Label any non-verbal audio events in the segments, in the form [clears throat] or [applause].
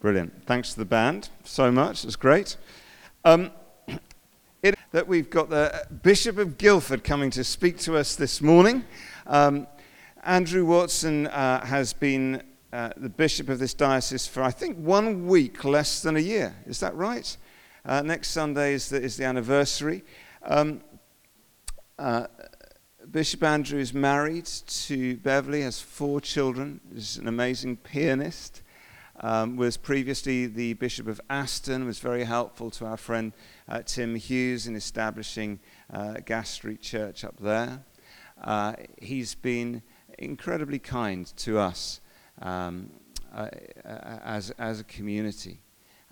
Brilliant. Thanks to the band so much. It's great. Um, [clears throat] it, that we've got the Bishop of Guildford coming to speak to us this morning. Um, Andrew Watson uh, has been uh, the bishop of this diocese for, I think, one week less than a year. Is that right? Uh, next Sunday is the, is the anniversary. Um, uh, Bishop Andrew is married to Beverly, has four children, is an amazing pianist. Um, was previously the Bishop of Aston, was very helpful to our friend uh, Tim Hughes in establishing uh, Gas Street Church up there. Uh, he's been incredibly kind to us um, uh, as, as a community,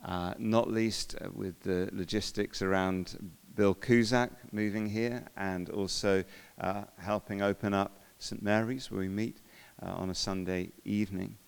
uh, not least uh, with the logistics around Bill Kuzak moving here and also uh, helping open up St. Mary's where we meet uh, on a Sunday evening.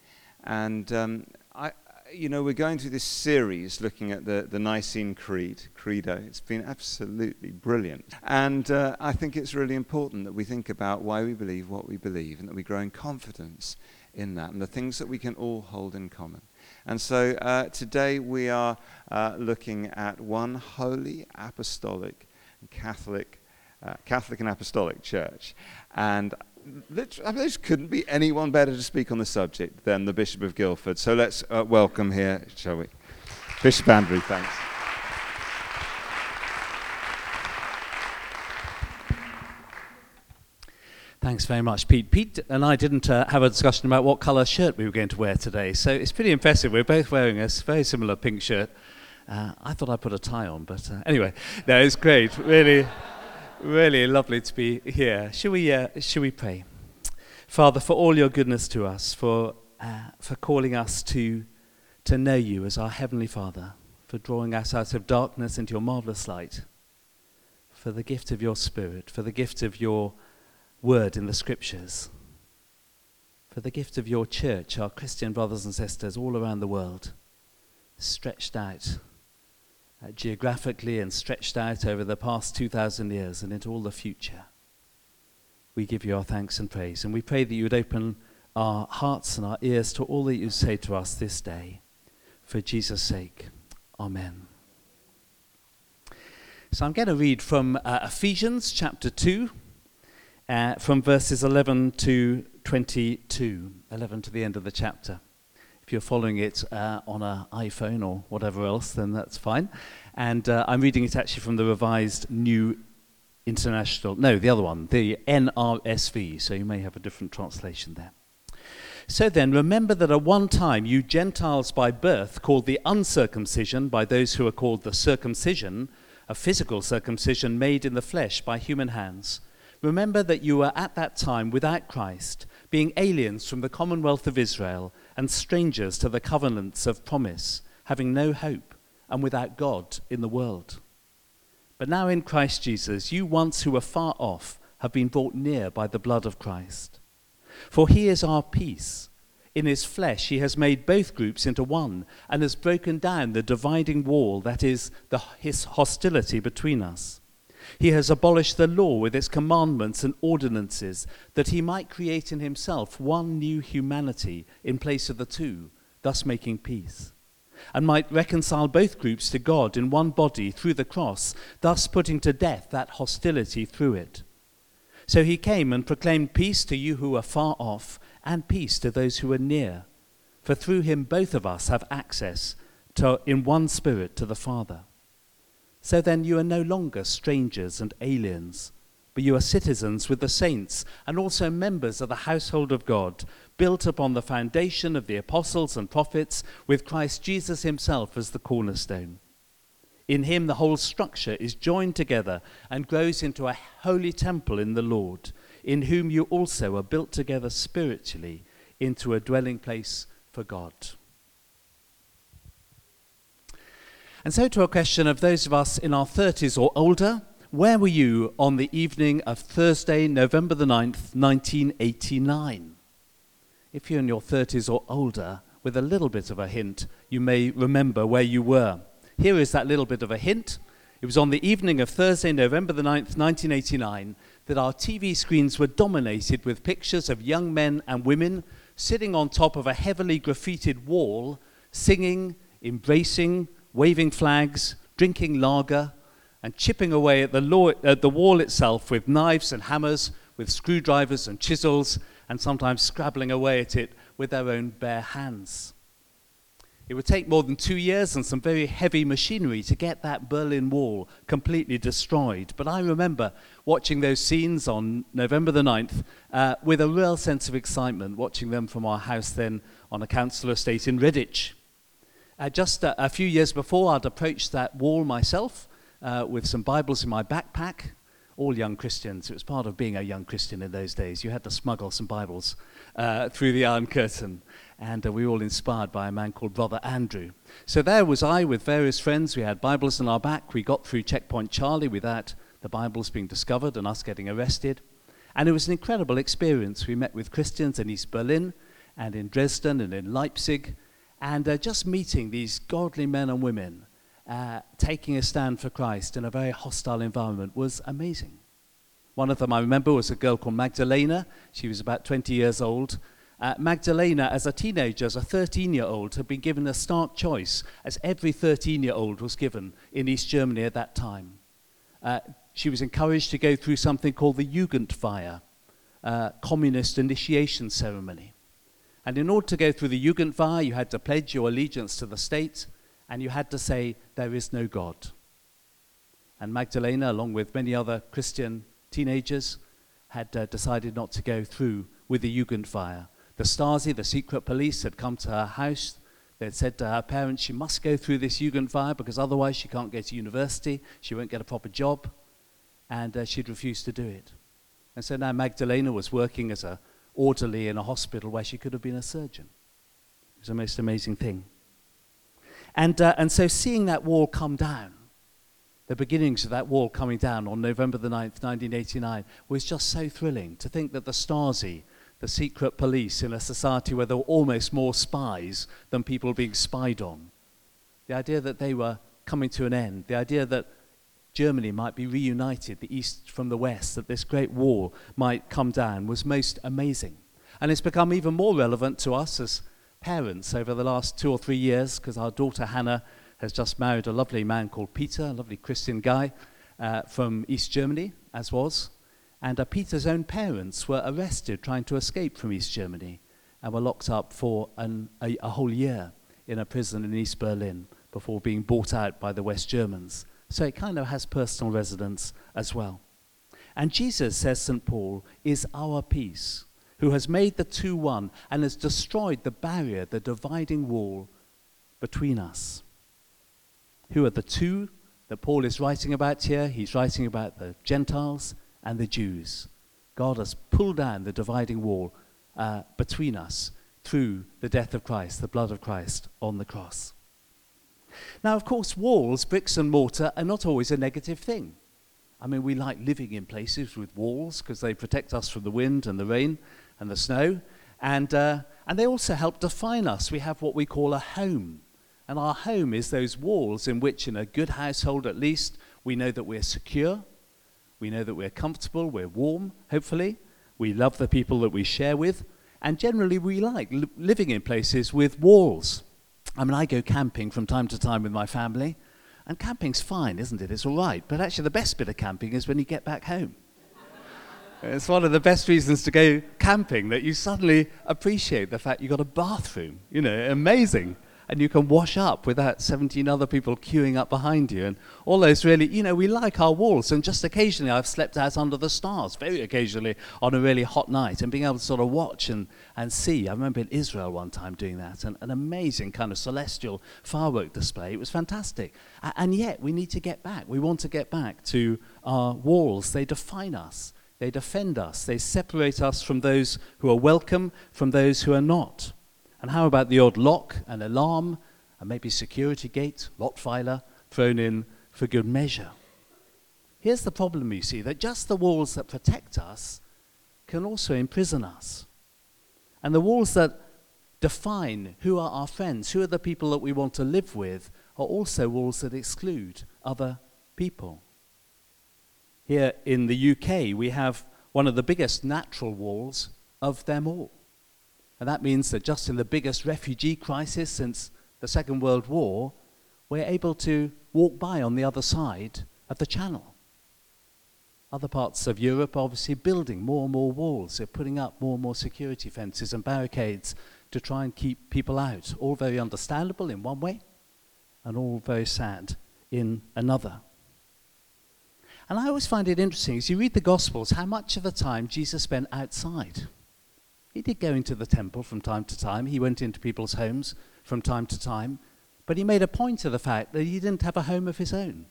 And um, I, you know, we're going through this series looking at the, the Nicene Creed, Credo. It's been absolutely brilliant. And uh, I think it's really important that we think about why we believe what we believe and that we grow in confidence in that and the things that we can all hold in common. And so uh, today we are uh, looking at one holy, apostolic, Catholic, uh, Catholic and Apostolic Church. And I mean, there couldn't be anyone better to speak on the subject than the Bishop of Guildford. So let's uh, welcome here, shall we? Bishop Andrew, thanks. Thanks very much, Pete. Pete and I didn't uh, have a discussion about what colour shirt we were going to wear today, so it's pretty impressive. We're both wearing a very similar pink shirt. Uh, I thought I'd put a tie on, but uh, anyway, no, it's great. Really. Really lovely to be here. Shall we, uh, we pray? Father, for all your goodness to us, for, uh, for calling us to, to know you as our Heavenly Father, for drawing us out of darkness into your marvelous light, for the gift of your Spirit, for the gift of your word in the Scriptures, for the gift of your church, our Christian brothers and sisters all around the world, stretched out uh, geographically and stretched out over the past 2,000 years and into all the future. We give you our thanks and praise, and we pray that you would open our hearts and our ears to all that you say to us this day. For Jesus' sake, Amen. So I'm going to read from uh, Ephesians chapter 2, uh, from verses 11 to 22, 11 to the end of the chapter. If you're following it uh, on an iPhone or whatever else, then that's fine. And uh, I'm reading it actually from the revised New International, no, the other one, the NRSV, so you may have a different translation there. So then, remember that at one time you Gentiles by birth, called the uncircumcision by those who are called the circumcision, a physical circumcision made in the flesh by human hands. Remember that you were at that time without Christ, being aliens from the commonwealth of Israel and strangers to the covenants of promise, having no hope and without God in the world. But now in Christ Jesus, you once who were far off have been brought near by the blood of Christ. For he is our peace. In his flesh, he has made both groups into one and has broken down the dividing wall that is the, his hostility between us he has abolished the law with its commandments and ordinances, that he might create in himself one new humanity in place of the two, thus making peace, and might reconcile both groups to God in one body through the cross, thus putting to death that hostility through it. So he came and proclaimed peace to you who are far off, and peace to those who are near. For through him both of us have access to, in one spirit to the Father. So then you are no longer strangers and aliens, but you are citizens with the saints and also members of the household of God, built upon the foundation of the apostles and prophets, with Christ Jesus himself as the cornerstone. In him the whole structure is joined together and grows into a holy temple in the Lord, in whom you also are built together spiritually into a dwelling place for God. And so, to a question of those of us in our 30s or older, where were you on the evening of Thursday, November the 9th, 1989? If you're in your 30s or older, with a little bit of a hint, you may remember where you were. Here is that little bit of a hint. It was on the evening of Thursday, November the 9th, 1989, that our TV screens were dominated with pictures of young men and women sitting on top of a heavily graffitied wall singing, embracing, waving flags, drinking lager, and chipping away at the, law, at the wall itself with knives and hammers, with screwdrivers and chisels, and sometimes scrabbling away at it with their own bare hands. It would take more than two years and some very heavy machinery to get that Berlin Wall completely destroyed. But I remember watching those scenes on November the 9th uh, with a real sense of excitement, watching them from our house then on a council estate in Redditch. Uh, just a, a, few years before, I'd approached that wall myself uh, with some Bibles in my backpack. All young Christians. It was part of being a young Christian in those days. You had to smuggle some Bibles uh, through the Iron Curtain and uh, we were all inspired by a man called Brother Andrew. So there was I with various friends. We had Bibles in our back. We got through Checkpoint Charlie without the Bibles being discovered and us getting arrested. And it was an incredible experience. We met with Christians in East Berlin and in Dresden and in Leipzig, and uh, just meeting these godly men and women uh, taking a stand for Christ in a very hostile environment was amazing. One of them I remember was a girl called Magdalena. She was about 20 years old uh, Magdalena, as a teenager, as a 13 year old, had been given a stark choice, as every 13 year old was given in East Germany at that time. Uh, she was encouraged to go through something called the Jugendfeier, uh, communist initiation ceremony. And in order to go through the Jugendweihe, you had to pledge your allegiance to the state and you had to say, There is no God. And Magdalena, along with many other Christian teenagers, had uh, decided not to go through with the Jugendweihe the Stasi, the secret police, had come to her house. They had said to her parents, she must go through this Jugendweihe because otherwise she can't go to university, she won't get a proper job. And uh, she'd refused to do it. And so now Magdalena was working as a orderly in a hospital where she could have been a surgeon. It was the most amazing thing. And, uh, and so seeing that wall come down, the beginnings of that wall coming down on November the 9th, 1989, was just so thrilling to think that the Stasi the secret police in a society where there were almost more spies than people being spied on. The idea that they were coming to an end, the idea that Germany might be reunited, the East from the West, that this great wall might come down was most amazing. And it's become even more relevant to us as parents over the last two or three years because our daughter Hannah has just married a lovely man called Peter, a lovely Christian guy uh, from East Germany, as was. And uh, Peter's own parents were arrested trying to escape from East Germany and were locked up for an, a, a whole year in a prison in East Berlin before being bought out by the West Germans. So it kind of has personal resonance as well. And Jesus, says St. Paul, is our peace, who has made the two one and has destroyed the barrier, the dividing wall between us. Who are the two that Paul is writing about here? He's writing about the Gentiles and the Jews. God has pulled down the dividing wall uh, between us through the death of Christ, the blood of Christ on the cross. Now, of course, walls, bricks and mortar, are not always a negative thing. I mean, we like living in places with walls because they protect us from the wind and the rain and the snow. And, uh, and they also help define us. We have what we call a home. And our home is those walls in which, in a good household at least, we know that we're secure, we know that we're comfortable, we're warm, hopefully. We love the people that we share with. And generally, we like li- living in places with walls. I mean, I go camping from time to time with my family. And camping's fine, isn't it? It's all right. But actually, the best bit of camping is when you get back home. [laughs] it's one of the best reasons to go camping that you suddenly appreciate the fact you've got a bathroom. You know, amazing and you can wash up without 17 other people queuing up behind you. And all those really, you know, we like our walls. And just occasionally I've slept out under the stars, very occasionally on a really hot night, and being able to sort of watch and, and see. I remember in Israel one time doing that, and an amazing kind of celestial firework display. It was fantastic. and yet we need to get back. We want to get back to our walls, they define us. They defend us. They separate us from those who are welcome, from those who are not. And how about the odd lock, an alarm, and maybe security gate, Rottweiler, thrown in for good measure? Here's the problem, you see, that just the walls that protect us can also imprison us. And the walls that define who are our friends, who are the people that we want to live with, are also walls that exclude other people. Here in the UK, we have one of the biggest natural walls of them all. And that means that just in the biggest refugee crisis since the Second World War, we're able to walk by on the other side of the channel. Other parts of Europe are obviously building more and more walls. They're putting up more and more security fences and barricades to try and keep people out. All very understandable in one way, and all very sad in another. And I always find it interesting as you read the Gospels how much of the time Jesus spent outside. He did go into the temple from time to time, he went into people's homes from time to time, but he made a point of the fact that he didn't have a home of his own.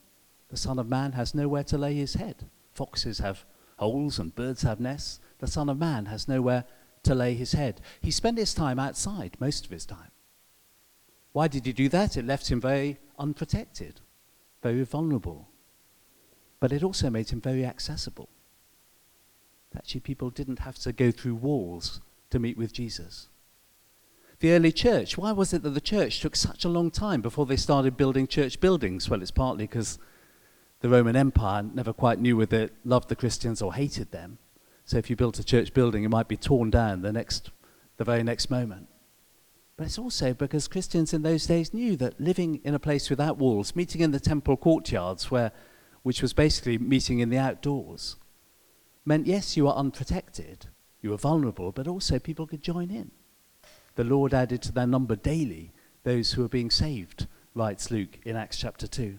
The Son of Man has nowhere to lay his head. Foxes have holes and birds have nests. The Son of Man has nowhere to lay his head. He spent his time outside most of his time. Why did he do that? It left him very unprotected, very vulnerable. But it also made him very accessible. Actually, people didn't have to go through walls to meet with Jesus. The early church, why was it that the church took such a long time before they started building church buildings? Well, it's partly because the Roman Empire never quite knew whether it loved the Christians or hated them. So if you built a church building, it might be torn down the next, the very next moment. But it's also because Christians in those days knew that living in a place without walls, meeting in the temple courtyards, where, which was basically meeting in the outdoors, meant yes, you were unprotected, you were vulnerable, but also people could join in. The Lord added to their number daily those who were being saved, writes Luke in Acts chapter 2.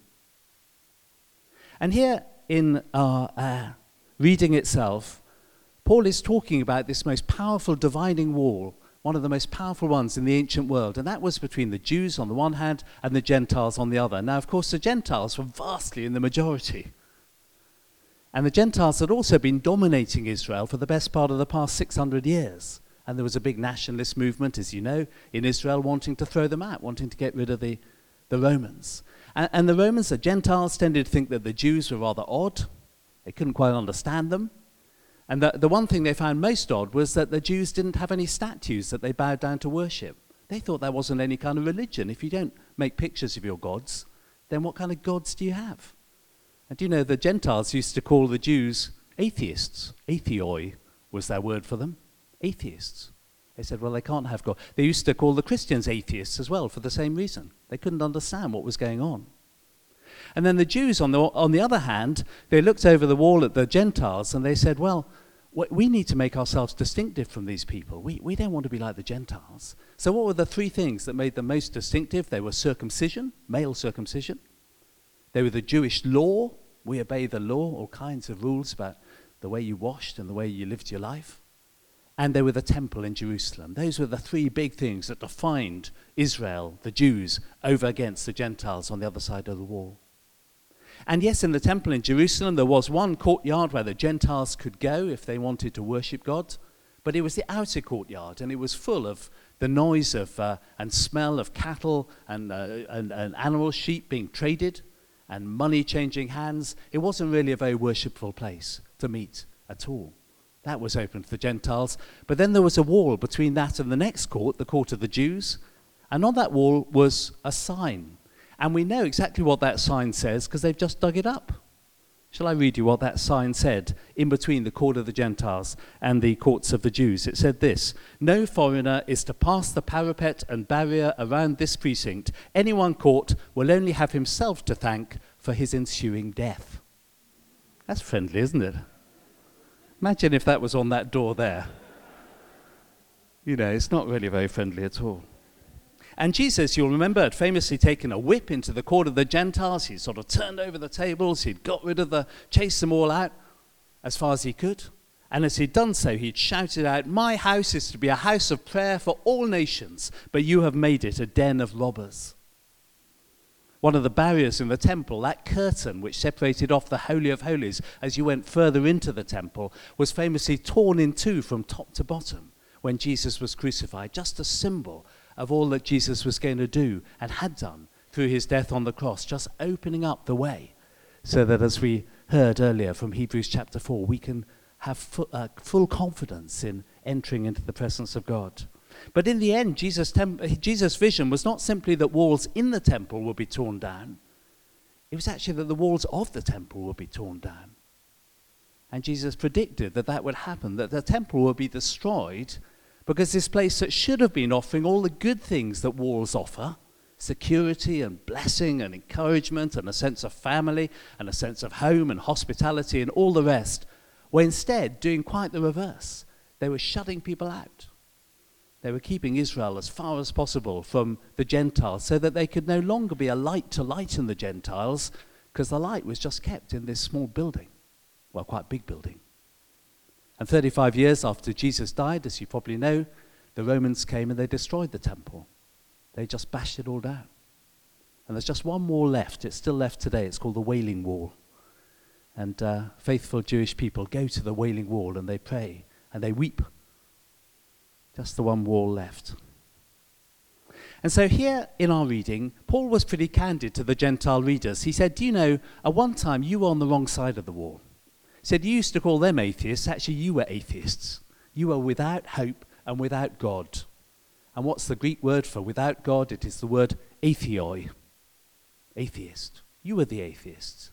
And here in our uh, reading itself, Paul is talking about this most powerful dividing wall, one of the most powerful ones in the ancient world, and that was between the Jews on the one hand and the Gentiles on the other. Now, of course, the Gentiles were vastly in the majority. And the Gentiles had also been dominating Israel for the best part of the past 600 years. And there was a big nationalist movement, as you know, in Israel wanting to throw them out, wanting to get rid of the, the Romans. And, and the Romans, the Gentiles, tended to think that the Jews were rather odd. They couldn't quite understand them. And the, the one thing they found most odd was that the Jews didn't have any statues that they bowed down to worship. They thought that wasn't any kind of religion. If you don't make pictures of your gods, then what kind of gods do you have? And you know, the Gentiles used to call the Jews atheists. Atheoi was their word for them. Atheists. They said, well, they can't have God. They used to call the Christians atheists as well for the same reason. They couldn't understand what was going on. And then the Jews, on the, on the other hand, they looked over the wall at the Gentiles and they said, well, we need to make ourselves distinctive from these people. We, we don't want to be like the Gentiles. So, what were the three things that made them most distinctive? They were circumcision, male circumcision. They were the Jewish law. We obey the law, all kinds of rules about the way you washed and the way you lived your life and there were the temple in Jerusalem. Those were the three big things that defined Israel, the Jews, over against the Gentiles on the other side of the wall. And yes, in the temple in Jerusalem, there was one courtyard where the Gentiles could go if they wanted to worship God, but it was the outer courtyard, and it was full of the noise of uh, and smell of cattle and, uh, and, and animal sheep being traded and money changing hands. It wasn't really a very worshipful place to meet at all. That was open to the Gentiles. But then there was a wall between that and the next court, the court of the Jews. And on that wall was a sign. And we know exactly what that sign says because they've just dug it up. Shall I read you what that sign said in between the court of the Gentiles and the courts of the Jews? It said this No foreigner is to pass the parapet and barrier around this precinct. Anyone caught will only have himself to thank for his ensuing death. That's friendly, isn't it? Imagine if that was on that door there. You know, it's not really very friendly at all. And Jesus, you'll remember, had famously taken a whip into the court of the Gentiles. He'd sort of turned over the tables. He'd got rid of the, chased them all out as far as he could. And as he'd done so, he'd shouted out, My house is to be a house of prayer for all nations, but you have made it a den of robbers one of the barriers in the temple, that curtain which separated off the Holy of Holies as you went further into the temple, was famously torn in two from top to bottom when Jesus was crucified, just a symbol of all that Jesus was going to do and had done through his death on the cross, just opening up the way so that, as we heard earlier from Hebrews chapter 4, we can have fu- uh, full confidence in entering into the presence of God. But in the end, Jesus' Jesus' vision was not simply that walls in the temple would be torn down, it was actually that the walls of the temple would be torn down. And Jesus predicted that that would happen, that the temple would be destroyed because this place that should have been offering all the good things that walls offer security and blessing and encouragement and a sense of family and a sense of home and hospitality and all the rest were instead doing quite the reverse. They were shutting people out. They were keeping Israel as far as possible from the Gentiles so that they could no longer be a light to lighten the Gentiles because the light was just kept in this small building. Well, quite big building. And 35 years after Jesus died, as you probably know, the Romans came and they destroyed the temple. They just bashed it all down. And there's just one wall left. It's still left today. It's called the Wailing Wall. And uh, faithful Jewish people go to the Wailing Wall and they pray and they weep. Just the one wall left. And so, here in our reading, Paul was pretty candid to the Gentile readers. He said, Do you know, at one time you were on the wrong side of the wall. Said, You used to call them atheists. Actually, you were atheists. You were without hope and without God. And what's the Greek word for without God? It is the word atheoi. Atheist. You were the atheists.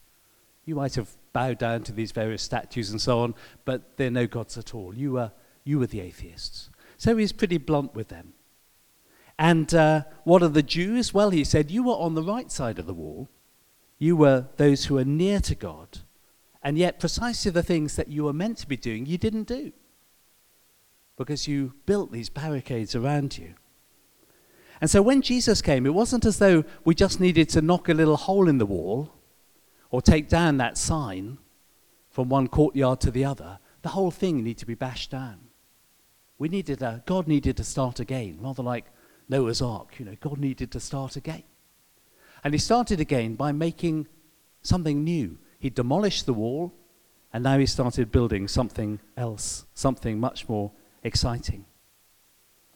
You might have bowed down to these various statues and so on, but they're no gods at all. You were, you were the atheists. So he's pretty blunt with them. And uh, what are the Jews? Well, he said, You were on the right side of the wall. You were those who are near to God. And yet, precisely the things that you were meant to be doing, you didn't do. Because you built these barricades around you. And so when Jesus came, it wasn't as though we just needed to knock a little hole in the wall or take down that sign from one courtyard to the other. The whole thing needed to be bashed down. We needed a, God needed to start again, rather like Noah's Ark. You know, God needed to start again. And he started again by making something new. He demolished the wall, and now he started building something else, something much more exciting.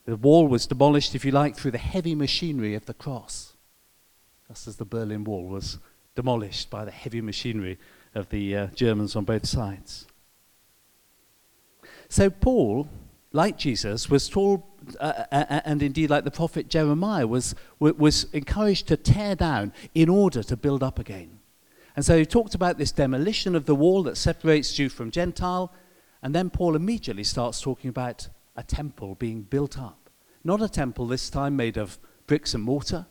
The wall was demolished, if you like, through the heavy machinery of the cross, just as the Berlin Wall was demolished by the heavy machinery of the uh, Germans on both sides. So, Paul like Jesus, was told, uh, uh, uh, and indeed like the prophet Jeremiah, was, was encouraged to tear down in order to build up again. And so he talked about this demolition of the wall that separates Jew from Gentile, and then Paul immediately starts talking about a temple being built up. Not a temple this time made of bricks and mortar,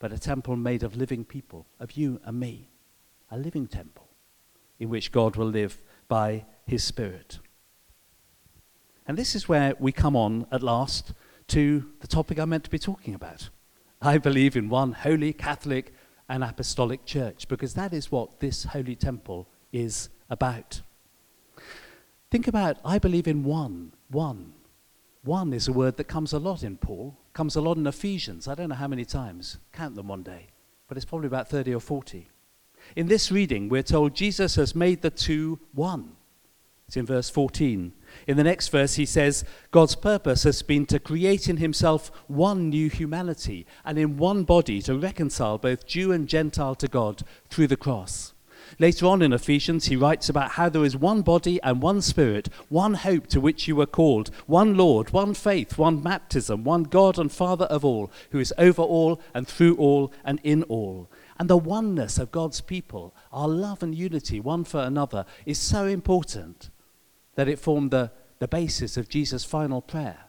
but a temple made of living people, of you and me. A living temple in which God will live by his Spirit. And this is where we come on at last to the topic I'm meant to be talking about. I believe in one holy, Catholic, and apostolic church because that is what this holy temple is about. Think about, I believe in one, one. One is a word that comes a lot in Paul, comes a lot in Ephesians. I don't know how many times, count them one day, but it's probably about 30 or 40. In this reading, we're told Jesus has made the two one. It's in verse 14. In the next verse, he says, God's purpose has been to create in himself one new humanity and in one body to reconcile both Jew and Gentile to God through the cross. Later on in Ephesians, he writes about how there is one body and one spirit, one hope to which you were called, one Lord, one faith, one baptism, one God and Father of all, who is over all and through all and in all. And the oneness of God's people, our love and unity one for another, is so important that it formed the, the basis of Jesus' final prayer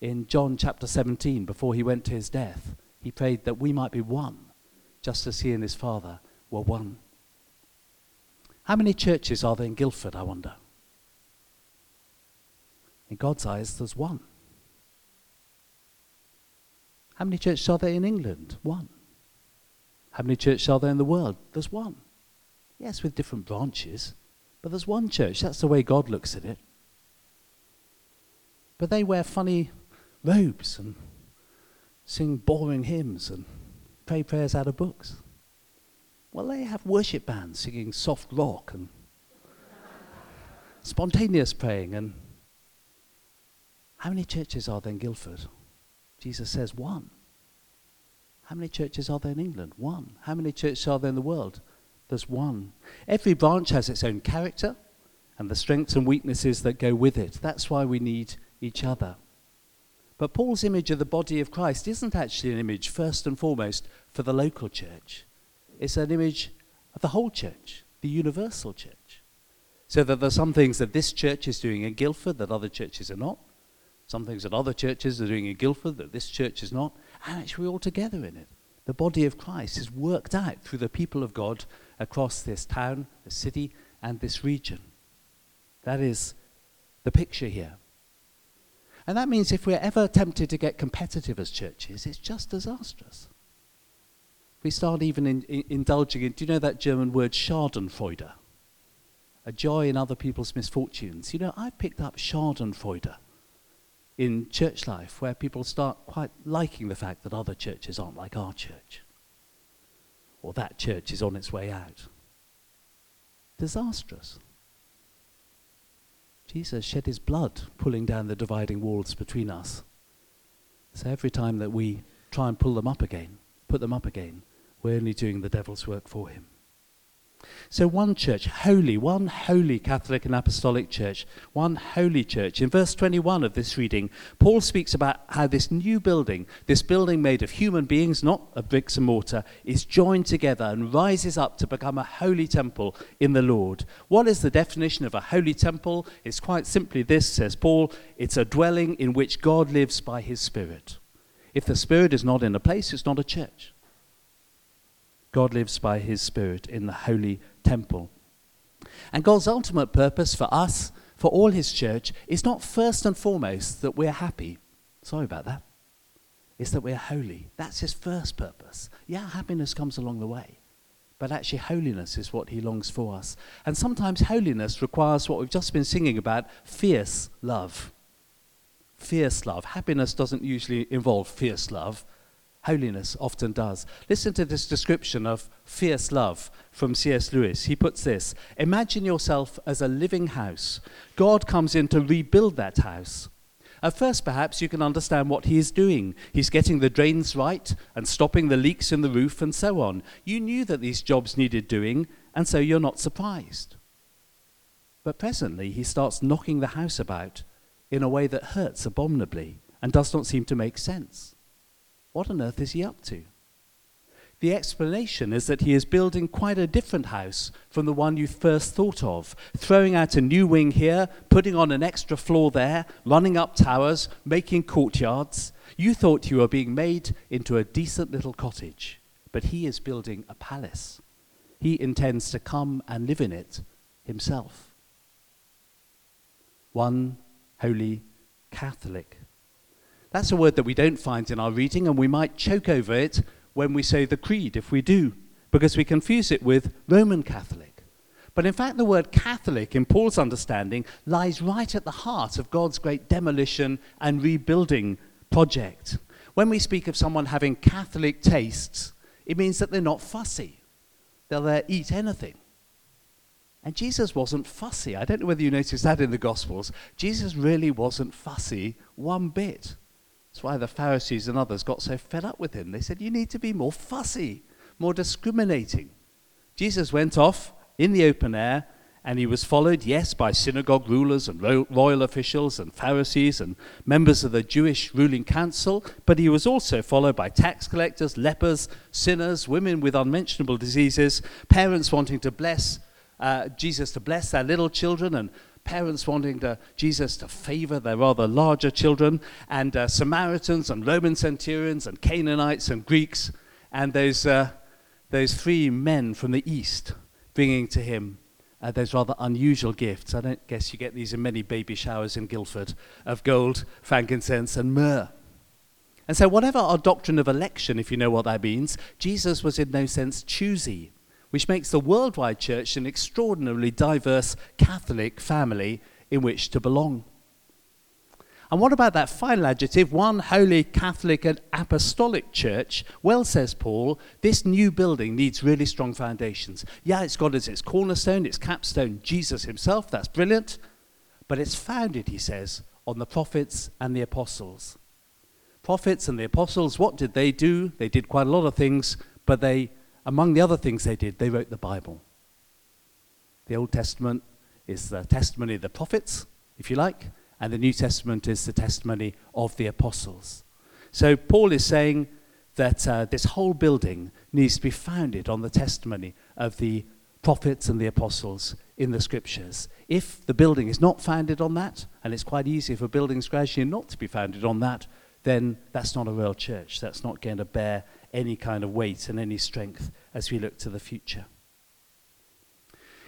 in John chapter 17 before he went to his death. He prayed that we might be one, just as he and his Father were one. How many churches are there in Guildford, I wonder? In God's eyes, there's one. How many churches are there in England? One. How many churches are there in the world? There's one. Yes, with different branches. But there's one church, that's the way God looks at it. But they wear funny robes and sing boring hymns and pray prayers out of books. Well, they have worship bands singing soft rock and spontaneous praying. And how many churches are there in Guildford? Jesus says one. How many churches are there in England? One. How many churches are there in the world? There's one. Every branch has its own character and the strengths and weaknesses that go with it. That's why we need each other. But Paul's image of the body of Christ isn't actually an image, first and foremost, for the local church. It's an image of the whole church, the universal church. So that there's some things that this church is doing in Guildford that other churches are not. Some things that other churches are doing in Guildford that this church is not. And actually, we're all together in it the body of Christ is worked out through the people of God across this town, the city, and this region. That is the picture here. And that means if we're ever tempted to get competitive as churches, it's just disastrous. We start even in, in, indulging in, do you know that German word Schadenfreude? A joy in other people's misfortunes. You know, I've picked up Schadenfreude in church life where people start quite liking the fact that other churches aren't like our church. Or that church is on its way out. Disastrous. Jesus shed his blood pulling down the dividing walls between us. So every time that we try and pull them up again, put them up again, we're only doing the devil's work for him. So, one church, holy, one holy Catholic and Apostolic church, one holy church. In verse 21 of this reading, Paul speaks about how this new building, this building made of human beings, not of bricks and mortar, is joined together and rises up to become a holy temple in the Lord. What is the definition of a holy temple? It's quite simply this, says Paul it's a dwelling in which God lives by his Spirit. If the Spirit is not in a place, it's not a church. God lives by his Spirit in the holy temple. And God's ultimate purpose for us, for all his church, is not first and foremost that we're happy. Sorry about that. It's that we're holy. That's his first purpose. Yeah, happiness comes along the way. But actually, holiness is what he longs for us. And sometimes holiness requires what we've just been singing about fierce love. Fierce love. Happiness doesn't usually involve fierce love, Holiness often does. Listen to this description of fierce love from C.S. Lewis. He puts this Imagine yourself as a living house. God comes in to rebuild that house. At first, perhaps you can understand what he is doing. He's getting the drains right and stopping the leaks in the roof and so on. You knew that these jobs needed doing, and so you're not surprised. But presently, he starts knocking the house about in a way that hurts abominably and does not seem to make sense. What on earth is he up to? The explanation is that he is building quite a different house from the one you first thought of, throwing out a new wing here, putting on an extra floor there, running up towers, making courtyards. You thought you were being made into a decent little cottage, but he is building a palace. He intends to come and live in it himself. One holy Catholic that's a word that we don't find in our reading, and we might choke over it when we say the creed, if we do, because we confuse it with Roman Catholic. But in fact, the word Catholic, in Paul's understanding, lies right at the heart of God's great demolition and rebuilding project. When we speak of someone having Catholic tastes, it means that they're not fussy. They'll eat anything. And Jesus wasn't fussy. I don't know whether you noticed that in the Gospels. Jesus really wasn't fussy one bit. That's why the Pharisees and others got so fed up with him. They said, You need to be more fussy, more discriminating. Jesus went off in the open air and he was followed, yes, by synagogue rulers and royal officials and Pharisees and members of the Jewish ruling council, but he was also followed by tax collectors, lepers, sinners, women with unmentionable diseases, parents wanting to bless uh, Jesus to bless their little children, and parents wanting to, Jesus to favor their rather larger children, and uh, Samaritans and Roman centurions and Canaanites and Greeks, and those, uh, those three men from the east bringing to him uh, those rather unusual gifts. I don't guess you get these in many baby showers in Guildford of gold, frankincense, and myrrh. And so, whatever our doctrine of election, if you know what that means, Jesus was in no sense choosy which makes the worldwide church an extraordinarily diverse Catholic family in which to belong. And what about that final adjective, one holy Catholic and apostolic church? Well, says Paul, this new building needs really strong foundations. Yeah, it's got as its cornerstone, its capstone, Jesus himself, that's brilliant. But it's founded, he says, on the prophets and the apostles. Prophets and the apostles, what did they do? They did quite a lot of things, but they among the other things they did, they wrote the Bible. The Old Testament is the testimony of the prophets, if you like, and the New Testament is the testimony of the apostles. So Paul is saying that uh, this whole building needs to be founded on the testimony of the prophets and the apostles in the scriptures. If the building is not founded on that, and it's quite easy for buildings gradually not to be founded on that, then that's not a real church. That's not going to bear any kind of weight and any strength as we look to the future.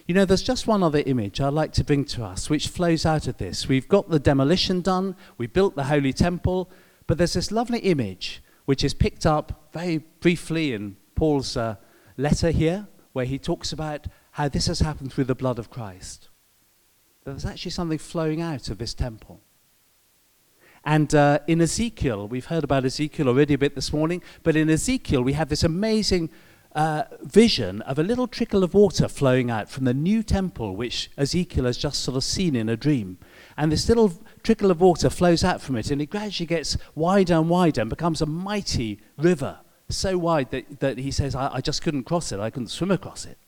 You know, there's just one other image I'd like to bring to us which flows out of this. We've got the demolition done, we built the Holy Temple, but there's this lovely image which is picked up very briefly in Paul's uh, letter here, where he talks about how this has happened through the blood of Christ. There's actually something flowing out of this temple. And uh, in Ezekiel, we've heard about Ezekiel already a bit this morning, but in Ezekiel, we have this amazing uh, vision of a little trickle of water flowing out from the new temple, which Ezekiel has just sort of seen in a dream. And this little trickle of water flows out from it, and it gradually gets wider and wider and becomes a mighty river, so wide that, that he says, I, I just couldn't cross it, I couldn't swim across it.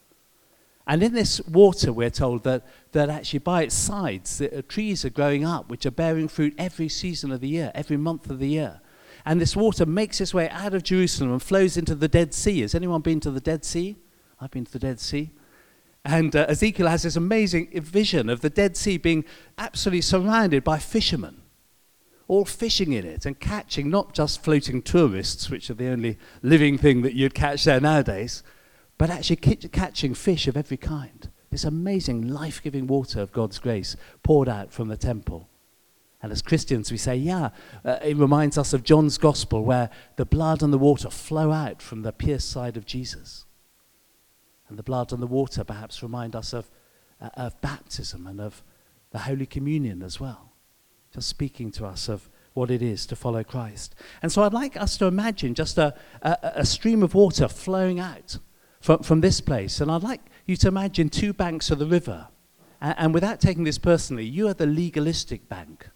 And in this water, we're told that, that actually by its sides, the, uh, trees are growing up, which are bearing fruit every season of the year, every month of the year. And this water makes its way out of Jerusalem and flows into the Dead Sea. Has anyone been to the Dead Sea? I've been to the Dead Sea. And uh, Ezekiel has this amazing vision of the Dead Sea being absolutely surrounded by fishermen, all fishing in it and catching not just floating tourists, which are the only living thing that you'd catch there nowadays, but actually catching fish of every kind. This amazing life giving water of God's grace poured out from the temple. And as Christians, we say, yeah, uh, it reminds us of John's gospel where the blood and the water flow out from the pierced side of Jesus. And the blood and the water perhaps remind us of, uh, of baptism and of the Holy Communion as well, just speaking to us of what it is to follow Christ. And so I'd like us to imagine just a, a, a stream of water flowing out from, from this place. And I'd like you to imagine two banks of the river. And, and without taking this personally, you are the legalistic bank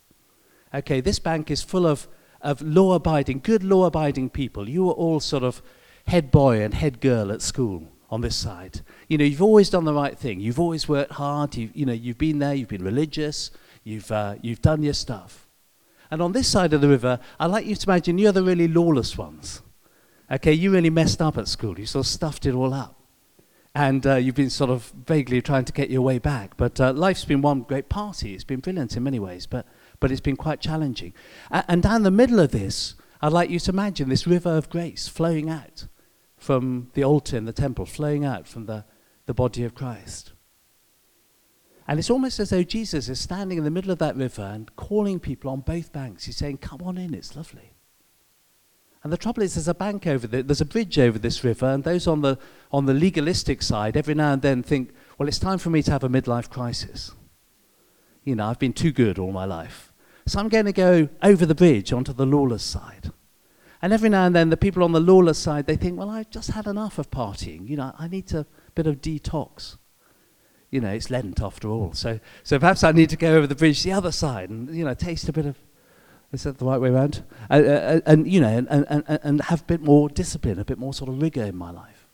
okay, this bank is full of, of law abiding, good law abiding people. You are all sort of head boy and head girl at school on this side. You know, you've always done the right thing. You've always worked hard. You've, you know, you've been there. You've been religious. You've, uh, you've done your stuff. And on this side of the river, I'd like you to imagine you're the really lawless ones. Okay, you really messed up at school. You sort of stuffed it all up. And uh, you've been sort of vaguely trying to get your way back. But uh, life's been one great party. It's been brilliant in many ways. But but it's been quite challenging. A- and down the middle of this, I'd like you to imagine this river of grace flowing out from the altar in the temple, flowing out from the, the body of Christ. And it's almost as though Jesus is standing in the middle of that river and calling people on both banks. He's saying, Come on in, it's lovely. And the trouble is, there's a bank over there, there's a bridge over this river, and those on the, on the legalistic side every now and then think, Well, it's time for me to have a midlife crisis. You know, I've been too good all my life. So I'm going to go over the bridge onto the lawless side. And every now and then, the people on the lawless side, they think, well, I've just had enough of partying. You know, I need a bit of detox. You know, it's Lent after all. So, so perhaps I need to go over the bridge the other side and, you know, taste a bit of, is that the right way around? Uh, uh, uh and, you know, and, and, and have a bit more discipline, a bit more sort of rigor in my life.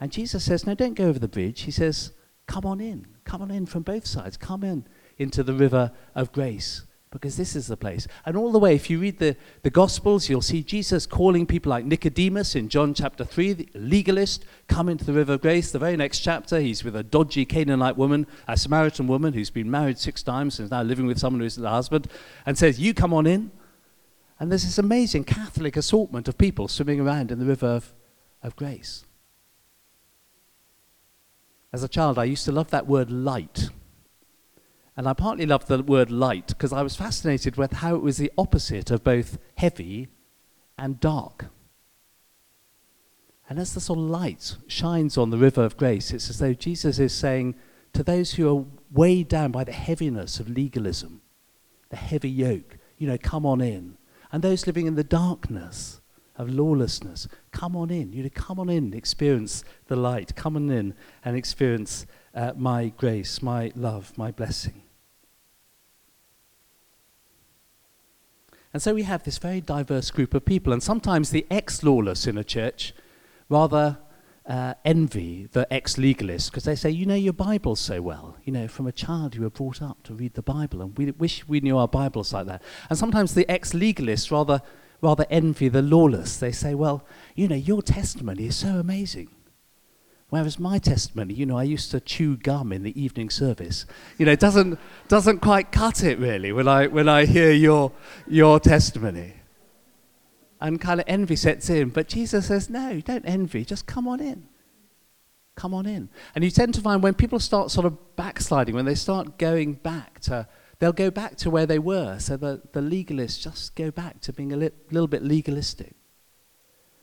And Jesus says, no, don't go over the bridge. He says, come on in. Come on in from both sides. Come in into the river of grace because this is the place. And all the way, if you read the, the Gospels, you'll see Jesus calling people like Nicodemus in John chapter 3, the legalist, come into the river of grace. The very next chapter, he's with a dodgy Canaanite woman, a Samaritan woman who's been married six times and is now living with someone who isn't the husband, and says, You come on in. And there's this amazing Catholic assortment of people swimming around in the river of, of grace. As a child, I used to love that word light. And I partly love the word light because I was fascinated with how it was the opposite of both heavy and dark. And as the sort of light shines on the river of grace, it's as though Jesus is saying to those who are weighed down by the heaviness of legalism, the heavy yoke, you know, come on in. And those living in the darkness of lawlessness, come on in. You know, come on in, experience the light. Come on in and experience uh, my grace, my love, my blessing. And so we have this very diverse group of people. And sometimes the ex lawless in a church rather uh, envy the ex legalist because they say, You know your Bible so well. You know, from a child you were brought up to read the Bible, and we wish we knew our Bibles like that. And sometimes the ex legalists rather, rather envy the lawless. They say, Well, you know, your testimony is so amazing. Whereas my testimony, you know, I used to chew gum in the evening service. You know, it doesn't, doesn't quite cut it really when I, when I hear your, your testimony. and kind of envy sets in. But Jesus says, no, don't envy, just come on in. Come on in. And you tend to find when people start sort of backsliding, when they start going back to, they'll go back to where they were. So the, the legalists just go back to being a li- little bit legalistic.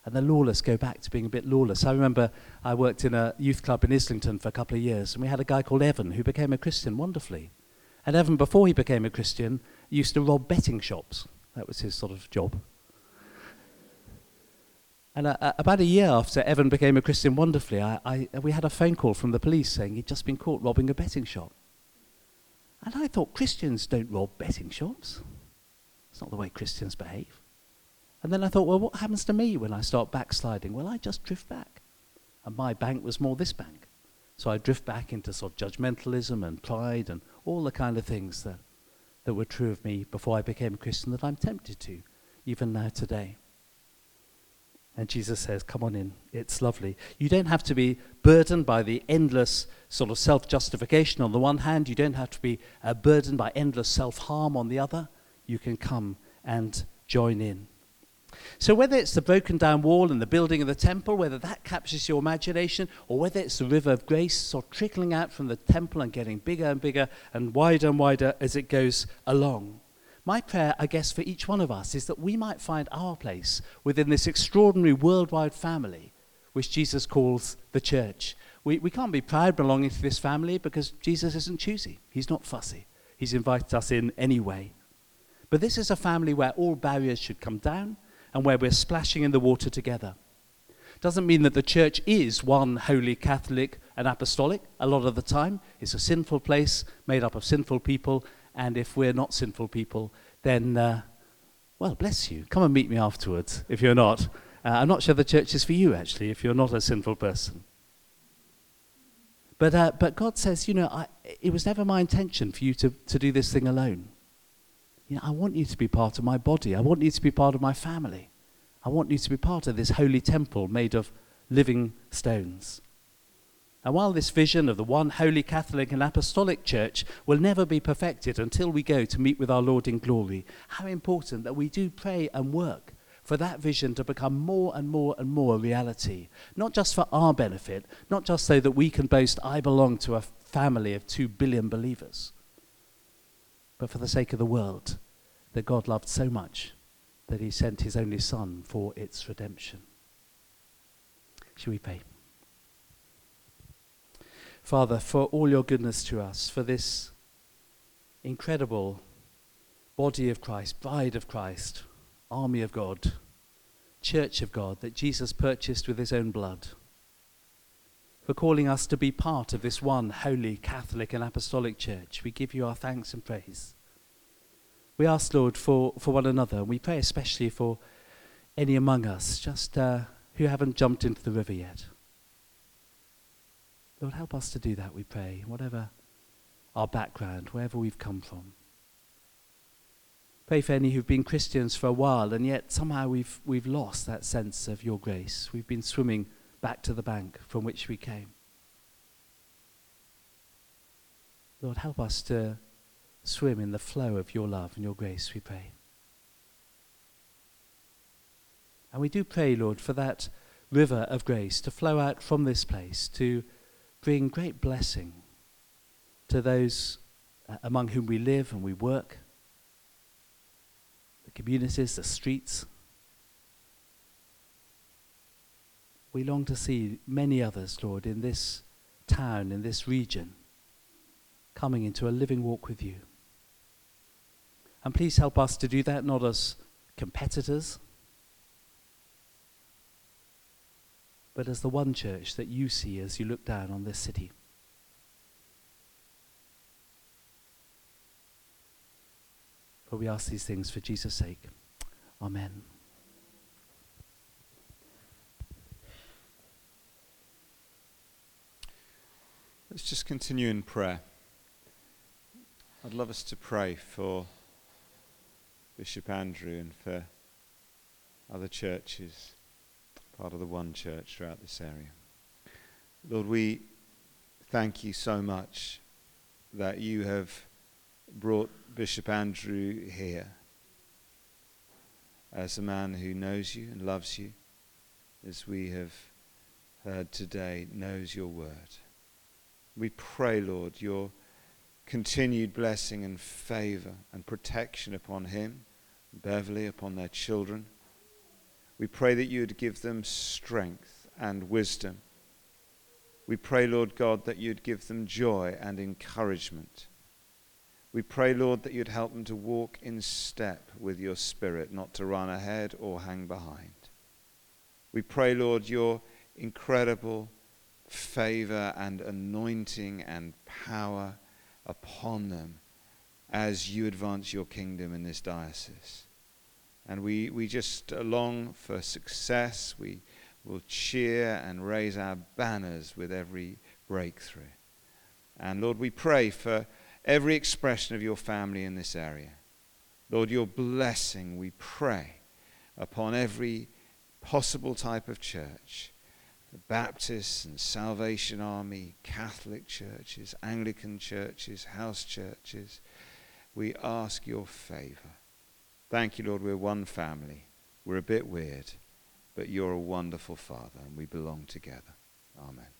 And the lawless go back to being a bit lawless. I remember I worked in a youth club in Islington for a couple of years, and we had a guy called Evan who became a Christian wonderfully. And Evan, before he became a Christian, used to rob betting shops. That was his sort of job. And uh, uh, about a year after Evan became a Christian wonderfully, I, I, we had a phone call from the police saying he'd just been caught robbing a betting shop. And I thought Christians don't rob betting shops. It's not the way Christians behave. And then I thought, well, what happens to me when I start backsliding? Well, I just drift back. And my bank was more this bank. So I drift back into sort of judgmentalism and pride and all the kind of things that, that were true of me before I became a Christian that I'm tempted to, even now today. And Jesus says, Come on in, it's lovely. You don't have to be burdened by the endless sort of self justification on the one hand, you don't have to be uh, burdened by endless self harm on the other. You can come and join in. So, whether it's the broken down wall and the building of the temple, whether that captures your imagination, or whether it's the river of grace sort of trickling out from the temple and getting bigger and bigger and wider and wider as it goes along, my prayer, I guess, for each one of us is that we might find our place within this extraordinary worldwide family which Jesus calls the church. We, we can't be proud belonging to this family because Jesus isn't choosy. He's not fussy. He's invited us in anyway. But this is a family where all barriers should come down and where we're splashing in the water together. Doesn't mean that the church is one holy Catholic and apostolic. A lot of the time, it's a sinful place made up of sinful people and if we're not sinful people, then, uh, well, bless you. Come and meet me afterwards if you're not. Uh, I'm not sure the church is for you, actually, if you're not a sinful person. But, uh, but God says, you know, I, it was never my intention for you to, to do this thing alone. You know, I want you to be part of my body. I want you to be part of my family. I want you to be part of this holy temple made of living stones. And while this vision of the one holy Catholic and Apostolic Church will never be perfected until we go to meet with our Lord in glory, how important that we do pray and work for that vision to become more and more and more a reality. Not just for our benefit, not just so that we can boast, I belong to a family of two billion believers, but for the sake of the world that God loved so much that he sent his only Son for its redemption. Shall we pray? Father, for all your goodness to us, for this incredible body of Christ, bride of Christ, army of God, church of God that Jesus purchased with his own blood, for calling us to be part of this one holy Catholic and Apostolic Church. We give you our thanks and praise. We ask, Lord, for, for one another. We pray especially for any among us just uh, who haven't jumped into the river yet. Lord, help us to do that, we pray, whatever our background, wherever we've come from. Pray for any who've been Christians for a while and yet somehow we've, we've lost that sense of your grace. We've been swimming back to the bank from which we came. Lord, help us to swim in the flow of your love and your grace, we pray. And we do pray, Lord, for that river of grace to flow out from this place to bring great blessing to those uh, among whom we live and we work, the communities, the streets. We long to see many others, Lord, in this town, in this region, coming into a living walk with you. And please help us to do that not as competitors, but as the one church that you see as you look down on this city. For we ask these things for Jesus' sake. Amen. Let's just continue in prayer. I'd love us to pray for Bishop Andrew and for other churches part of the one church throughout this area. Lord, we thank you so much that you have brought Bishop Andrew here. as a man who knows you and loves you, as we have heard today, knows your word. We pray, Lord, your continued blessing and favor and protection upon him, Beverly, upon their children. We pray that you would give them strength and wisdom. We pray, Lord God, that you'd give them joy and encouragement. We pray, Lord, that you'd help them to walk in step with your Spirit, not to run ahead or hang behind. We pray, Lord, your incredible favor and anointing and power upon them as you advance your kingdom in this diocese. And we, we just long for success. We will cheer and raise our banners with every breakthrough. And Lord, we pray for every expression of your family in this area. Lord, your blessing, we pray, upon every possible type of church the and Salvation Army, Catholic churches, Anglican churches, house churches. We ask your favor. Thank you, Lord. We're one family. We're a bit weird, but you're a wonderful Father, and we belong together. Amen.